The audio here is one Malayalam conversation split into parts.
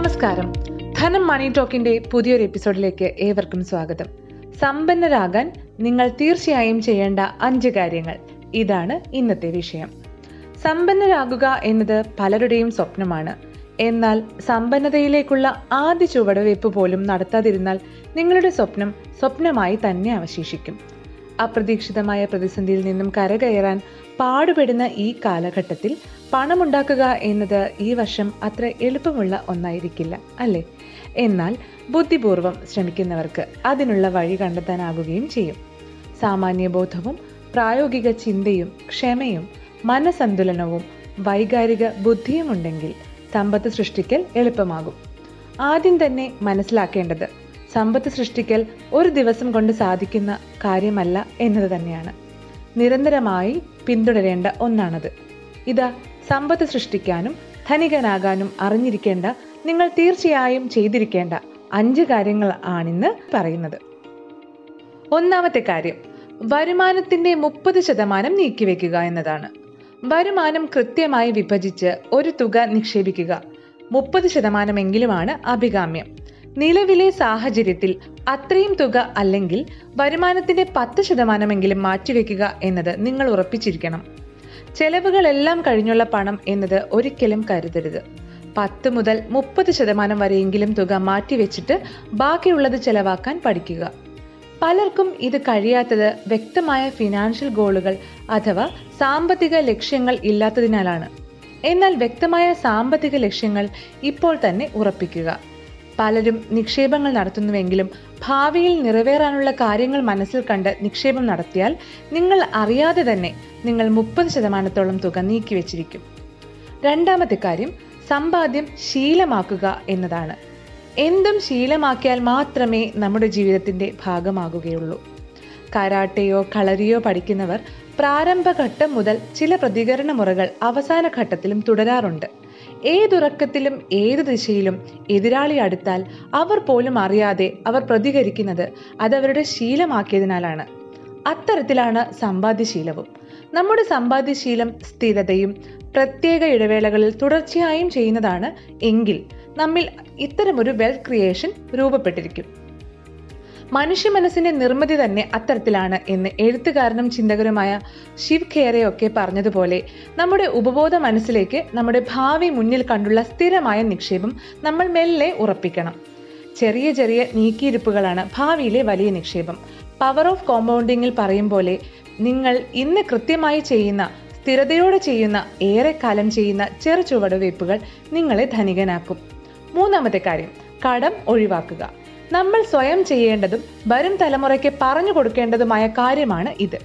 നമസ്കാരം. ധനം മണി ടോക്കിന്റെ പുതിയൊരു എപ്പിസോഡിലേക്ക് ഏവർക്കും സ്വാഗതം. സമ്പന്നരാകാൻ നിങ്ങൾ തീർച്ചയായും ചെയ്യേണ്ട അഞ്ച് കാര്യങ്ങൾ. ഇതാണ് ഇന്നത്തെ വിഷയം. സമ്പന്നരാകുക എന്നത് പലരുടെയും സ്വപ്നമാണ്. എന്നാൽ സമ്പന്നതയിലേക്കുള്ള ആദ്യ ചുവടുവയ്പ് പോലും നടത്താതിരുന്നാൽ നിങ്ങളുടെ സ്വപ്നം സ്വപ്നമായി തന്നെ അവശേഷിക്കും. അപ്രതീക്ഷിതമായ പ്രതിസന്ധിയിൽ നിന്നും കരകയറാൻ പാടുപെടുന്ന ഈ കാലഘട്ടത്തിൽ പണമുണ്ടാക്കുക എന്നത് ഈ വർഷം അത്ര എളുപ്പമുള്ള ഒന്നായിരിക്കില്ല അല്ലേ? എന്നാൽ ബുദ്ധിപൂർവം ശ്രമിക്കുന്നവർക്ക് അതിനുള്ള വഴി കണ്ടെത്താനാകുകയും ചെയ്യും. സാമാന്യബോധവും പ്രായോഗിക ചിന്തയും ക്ഷമയും മനസന്തുലനവും വൈകാരിക ബുദ്ധിയുമുണ്ടെങ്കിൽ സമ്പത്ത് സൃഷ്ടിക്കൽ എളുപ്പമാകും. ആദ്യം തന്നെ മനസ്സിലാക്കേണ്ടത് സമ്പത്ത് സൃഷ്ടിക്കൽ ഒരു ദിവസം കൊണ്ട് സാധിക്കുന്ന കാര്യമല്ല എന്നത് തന്നെയാണ്. നിരന്തരമായി പിന്തുടരേണ്ട ഒന്നാണത്. ഇതാ സമ്പത്ത് സൃഷ്ടിക്കാനും ധനികനാകാനും അറിഞ്ഞിരിക്കേണ്ട നിങ്ങൾ തീർച്ചയായും ചെയ്തിരിക്കേണ്ട അഞ്ച് കാര്യങ്ങൾ ആണിന്ന് പറയുന്നത്. ഒന്നാമത്തെ കാര്യം വരുമാനത്തിന്റെ മുപ്പത് ശതമാനം നീക്കിവെക്കുക എന്നതാണ്. വരുമാനം കൃത്യമായി വിഭജിച്ച് ഒരു തുക നിക്ഷേപിക്കുക. മുപ്പത് ശതമാനമെങ്കിലുമാണ് അഭികാമ്യം. നിലവിലെ സാഹചര്യത്തിൽ അത്രയും തുക അല്ലെങ്കിൽ വരുമാനത്തിന്റെ പത്ത് ശതമാനമെങ്കിലും മാറ്റിവെക്കുക എന്നത് നിങ്ങൾ ഉറപ്പിച്ചിരിക്കണം. ചെലവുകളെല്ലാം കഴിഞ്ഞുള്ള പണം എന്നത് ഒരിക്കലും കരുതരുത്. പത്ത് മുതൽ മുപ്പത് ശതമാനം വരെയെങ്കിലും തുക മാറ്റിവെച്ചിട്ട് ബാക്കിയുള്ളത് ചെലവാക്കാൻ പഠിക്കുക. പലർക്കും ഇത് കഴിയാത്തത് വ്യക്തമായ ഫിനാൻഷ്യൽ ഗോളുകൾ അഥവാ സാമ്പത്തിക ലക്ഷ്യങ്ങൾ ഇല്ലാത്തതിനാലാണ്. എന്നാൽ വ്യക്തമായ സാമ്പത്തിക ലക്ഷ്യങ്ങൾ ഇപ്പോൾ തന്നെ ഉറപ്പിക്കുക. പലരും നിക്ഷേപങ്ങൾ നടത്തുന്നുവെങ്കിലും ഭാവിയിൽ നിറവേറാനുള്ള കാര്യങ്ങൾ മനസ്സിൽ കണ്ട് നിക്ഷേപം നടത്തിയാൽ നിങ്ങൾ അറിയാതെ തന്നെ നിങ്ങൾ മുപ്പത് ശതമാനത്തോളം തുക നീക്കിവെച്ചിരിക്കും രണ്ടാമത്തെ കാര്യം സമ്പാദ്യം ശീലമാക്കുക എന്നതാണ്. എന്തും ശീലമാക്കിയാൽ മാത്രമേ നമ്മുടെ ജീവിതത്തിന്റെ ഭാഗമാകുകയുള്ളൂ. കരാട്ടയോ കളരിയോ പഠിക്കുന്നവർ പ്രാരംഭഘട്ടം മുതൽ ചില പ്രതികരണ മുറകൾ അവസാന ഘട്ടത്തിലും തുടരാറുണ്ട്. ഏതുറക്കത്തിലും ഏത് ദിശയിലും എതിരാളി അടുത്താൽ അവർ പോലും അറിയാതെ അവർ പ്രതികരിക്കുന്നത് അതവരുടെ ശീലമാക്കിയതിനാലാണ്. അത്തരത്തിലാണ് സമ്പാദ്യശീലവും. നമ്മുടെ സമ്പാദ്യശീലം സ്ഥിരതയും പ്രത്യേക ഇടവേളകളിൽ തുടർച്ചയായും ചെയ്യുന്നതാണ് എങ്കിൽ നമ്മിൽ ഇത്തരമൊരു വെൽത്ത് ക്രിയേഷൻ രൂപപ്പെട്ടിരിക്കും. മനുഷ്യ മനസ്സിന്റെ നിർമ്മിതി തന്നെ അത്തരത്തിലാണ് എന്ന് എഴുത്തുകാരനും ചിന്തകരുമായ ശിവ് ഖേറയൊക്കെ പറഞ്ഞതുപോലെ നമ്മുടെ ഉപബോധ മനസ്സിലേക്ക് നമ്മുടെ ഭാവി മുന്നിൽ കണ്ടുള്ള സ്ഥിരമായ നിക്ഷേപം നമ്മൾ മെല്ലെ ഉറപ്പിക്കണം. ചെറിയ ചെറിയ നീക്കിയിരിപ്പുകളാണ് ഭാവിയിലെ വലിയ നിക്ഷേപം. പവർ ഓഫ് കോമ്പൗണ്ടിങ്ങിൽ പറയും പോലെ നിങ്ങൾ ഇന്ന് കൃത്യമായി ചെയ്യുന്ന സ്ഥിരതയോടെ ചെയ്യുന്ന ഏറെ ഏറെക്കാലം ചെയ്യുന്ന ചെറു ചുവടുവയ്പ്പുകൾ നിങ്ങളെ ധനികനാക്കും. മൂന്നാമത്തെ കാര്യം കടം ഒഴിവാക്കുക. നമ്മൾ സ്വയം ചെയ്യേണ്ടതും വരും തലമുറയ്ക്ക് പറഞ്ഞു കൊടുക്കേണ്ടതുമായ കാര്യമാണ് ഇത്.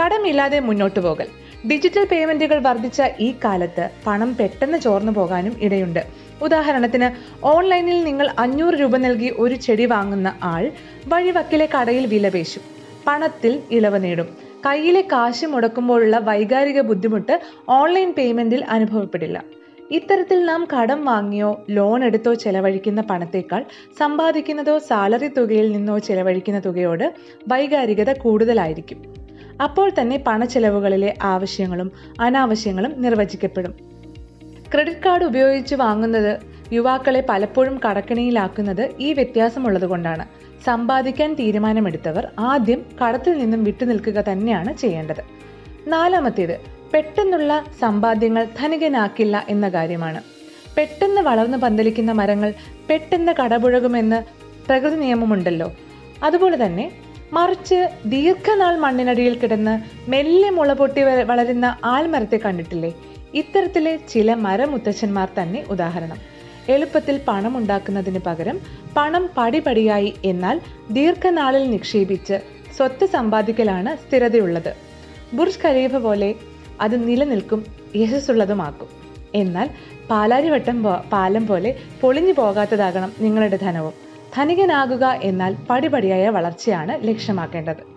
കടമില്ലാതെ മുന്നോട്ടു പോകൽ. ഡിജിറ്റൽ പേയ്മെന്റുകൾ വർദ്ധിച്ച ഈ കാലത്ത് പണം പെട്ടെന്ന് ചോർന്നു പോകാനും ഇടയുണ്ട്. ഉദാഹരണത്തിന് ഓൺലൈനിൽ നിങ്ങൾ അഞ്ഞൂറ് രൂപ നൽകി ഒരു ചെടി വാങ്ങുന്ന ആൾ വഴിവക്കിലെ കടയിൽ വിലപേശും പണത്തിൽ ഇളവ് നേടും. കയ്യിലെ കാശ് മുടക്കുമ്പോഴുള്ള വൈകാരിക ബുദ്ധിമുട്ട് ഓൺലൈൻ പേയ്മെന്റിൽ അനുഭവപ്പെടില്ല. ഇത്തരത്തിൽ നാം കടം വാങ്ങിയോ ലോൺ എടുത്തോ ചെലവഴിക്കുന്ന പണത്തേക്കാൾ സമ്പാദിക്കുന്നതോ സാലറി തുകയിൽ നിന്നോ ചെലവഴിക്കുന്ന തുകയോട് വൈകാരികത കൂടുതലായിരിക്കും. അപ്പോൾ തന്നെ പണച്ചെലവുകളിലെ ആവശ്യങ്ങളും അനാവശ്യങ്ങളും നിർവചിക്കപ്പെടും. ക്രെഡിറ്റ് കാർഡ് ഉപയോഗിച്ച് വാങ്ങുന്നത് യുവാക്കളെ പലപ്പോഴും കടക്കിണിയിലാക്കുന്നത് ഈ വ്യത്യാസമുള്ളത് കൊണ്ടാണ്. സമ്പാദിക്കാൻ തീരുമാനമെടുത്തവർ ആദ്യം കടത്തിൽ നിന്നും വിട്ടുനിൽക്കുക തന്നെയാണ് ചെയ്യേണ്ടത്. നാലാമത്തേത് പെട്ടെന്നുള്ള സമ്പാദ്യങ്ങൾ ധനികനാക്കില്ല എന്ന കാര്യമാണ്. പെട്ടെന്ന് വളർന്നു പന്തലിക്കുന്ന മരങ്ങൾ പെട്ടെന്ന് കടപുഴകുമെന്ന് പ്രകൃതി നിയമമുണ്ടല്ലോ. അതുപോലെ തന്നെ മറിച്ച് ദീർഘനാൾ മണ്ണിനടിയിൽ കിടന്ന് മെല്ലെ മുള പൊട്ടി വളരുന്ന ആൽമരത്തെ കണ്ടിട്ടില്ലേ? ഇത്തരത്തിലെ ചില മരമുത്തച്ഛന്മാർ തന്നെ ഉദാഹരണം. എളുപ്പത്തിൽ പണം ഉണ്ടാക്കുന്നതിന് പകരം പണം പടിപടിയായി എന്നാൽ ദീർഘനാളിൽ നിക്ഷേപിച്ച് സ്വത്ത് സമ്പാദിക്കലാണ് സ്ഥിരതയുള്ളത്. ബുർജ് ഖലീഫ പോലെ അത് നിലനിൽക്കും യശസ്സുള്ളതുമാക്കും. എന്നാൽ പാലാരിവട്ടം പാലം പോലെ പൊളിഞ്ഞു പോകാത്തതാകണം നിങ്ങളുടെ ധനവും. ധനികനാകുക എന്നാൽ പടിപടിയായ വളർച്ചയാണ് ലക്ഷ്യമാക്കേണ്ടത്.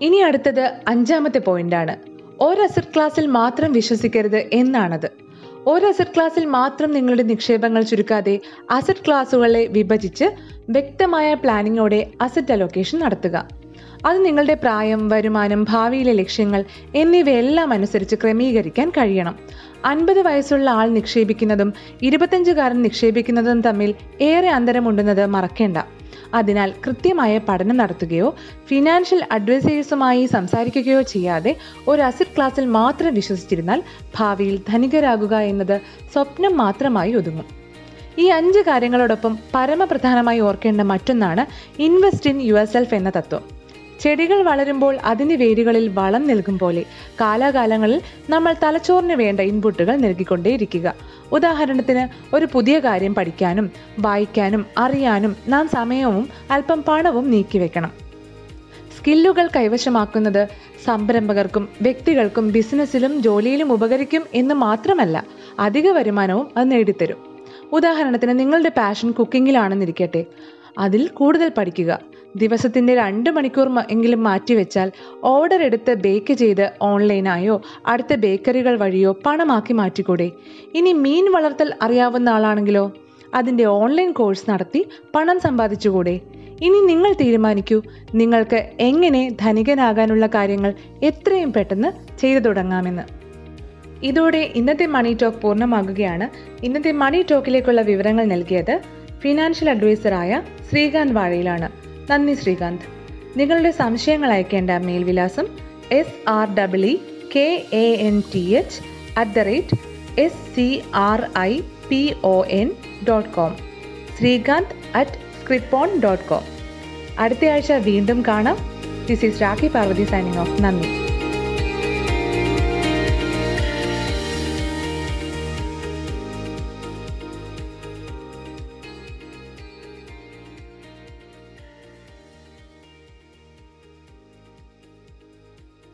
ഇനി അടുത്തത് അഞ്ചാമത്തെ പോയിന്റാണ്. ഒരു അസറ്റ് ക്ലാസ്സിൽ മാത്രം വിശ്വസിക്കരുത് എന്നാണത്. ഒരു അസറ്റ് ക്ലാസ്സിൽ മാത്രം നിങ്ങളുടെ നിക്ഷേപങ്ങൾ ചുരുക്കാതെ അസറ്റ് ക്ലാസ്സുകളെ വിഭജിച്ച് വ്യക്തമായ പ്ലാനിങ്ങോടെ അസറ്റ് അലോക്കേഷൻ നടത്തുക. അത് നിങ്ങളുടെ പ്രായം വരുമാനം ഭാവിയിലെ ലക്ഷ്യങ്ങൾ എന്നിവയെല്ലാം അനുസരിച്ച് ക്രമീകരിക്കാൻ കഴിയണം. അൻപത് വയസ്സുള്ള ആൾ നിക്ഷേപിക്കുന്നതും ഇരുപത്തഞ്ചുകാരൻ നിക്ഷേപിക്കുന്നതും തമ്മിൽ ഏറെ അന്തരമുണ്ടെന്നത് മറക്കേണ്ട. അതിനാൽ കൃത്യമായ പഠനം നടത്തുകയോ ഫിനാൻഷ്യൽ അഡ്വൈസേഴ്സുമായി സംസാരിക്കുകയോ ചെയ്യാതെ ഒരു അസിഡ് ക്ലാസ്സിൽ മാത്രം വിശ്വസിച്ചിരുന്നാൽ ഭാവിയിൽ ധനികരാകുക എന്നത് സ്വപ്നം മാത്രമായി ഒതുങ്ങും. ഈ അഞ്ച് കാര്യങ്ങളോടൊപ്പം പരമപ്രധാനമായി ഓർക്കേണ്ട മറ്റൊന്നാണ് ഇൻവെസ്റ്റ് ഇൻ യുവർ സെൽഫ് എന്ന തത്വം. ചെടികൾ വളരുമ്പോൾ അതിന്റെ വേരുകളിൽ വളം നൽകും പോലെ കാലാകാലങ്ങളിൽ നമ്മൾ തലച്ചോറിന് വേണ്ട ഇൻപുട്ടുകൾ നൽകിക്കൊണ്ടേയിരിക്കുക. ഉദാഹരണത്തിന് ഒരു പുതിയ കാര്യം പഠിക്കാനും വായിക്കാനും അറിയാനും നാം സമയവും അല്പം പണവും നീക്കിവെക്കണം സ്കില്ലുകൾ കൈവശമാക്കുന്നത് സംരംഭകർക്കും വ്യക്തികൾക്കും ബിസിനസ്സിലും ജോലിയിലും ഉപകരിക്കും എന്ന് മാത്രമല്ല അധിക വരുമാനവും അത് നേടിത്തരും. ഉദാഹരണത്തിന് നിങ്ങളുടെ പാഷൻ കുക്കിങ്ങിലാണെന്നിരിക്കട്ടെ അതിൽ കൂടുതൽ പഠിക്കുക. ദിവസത്തിന്റെ രണ്ട് മണിക്കൂർ എങ്കിലും മാറ്റിവെച്ചാൽ ഓർഡർ എടുത്ത് ബേക്ക് ചെയ്ത് ഓൺലൈനായോ അടുത്ത ബേക്കറികൾ വഴിയോ പണമാക്കി മാറ്റിക്കൂടെ? ഇനി മീൻ വളർത്തൽ അറിയാവുന്ന ആളാണെങ്കിലോ? അതിന്റെ ഓൺലൈൻ കോഴ്സ് നടത്തി പണം സമ്പാദിച്ചുകൂടെ? ഇനി നിങ്ങൾ തീരുമാനിക്കൂ നിങ്ങൾക്ക് എങ്ങനെ ധനികനാകാനുള്ള കാര്യങ്ങൾ എത്രയും പെട്ടെന്ന് ചെയ്തു തുടങ്ങാമെന്ന്. ഇതോടെ ഇന്നത്തെ മണി ടോക്ക് പൂർണമാകുകയാണ്. ഇന്നത്തെ മണി ടോക്കിലേക്കുള്ള വിവരങ്ങൾ നൽകിയത് ഫിനാൻഷ്യൽ അഡ്വൈസറായ ശ്രീകാന്ത് വാഴയിലാണ്. നന്ദി ശ്രീകാന്ത്. നിങ്ങളുടെ സംശയങ്ങൾ അയക്കേണ്ട മെയിൽ വിലാസം S R W K A N T H at the rate S C R I P O N dot com Srikanth at scripon dot com അടുത്തയാഴ്ച വീണ്ടും കാണാം. This is Rakhi Parvathy signing off നന്ദി.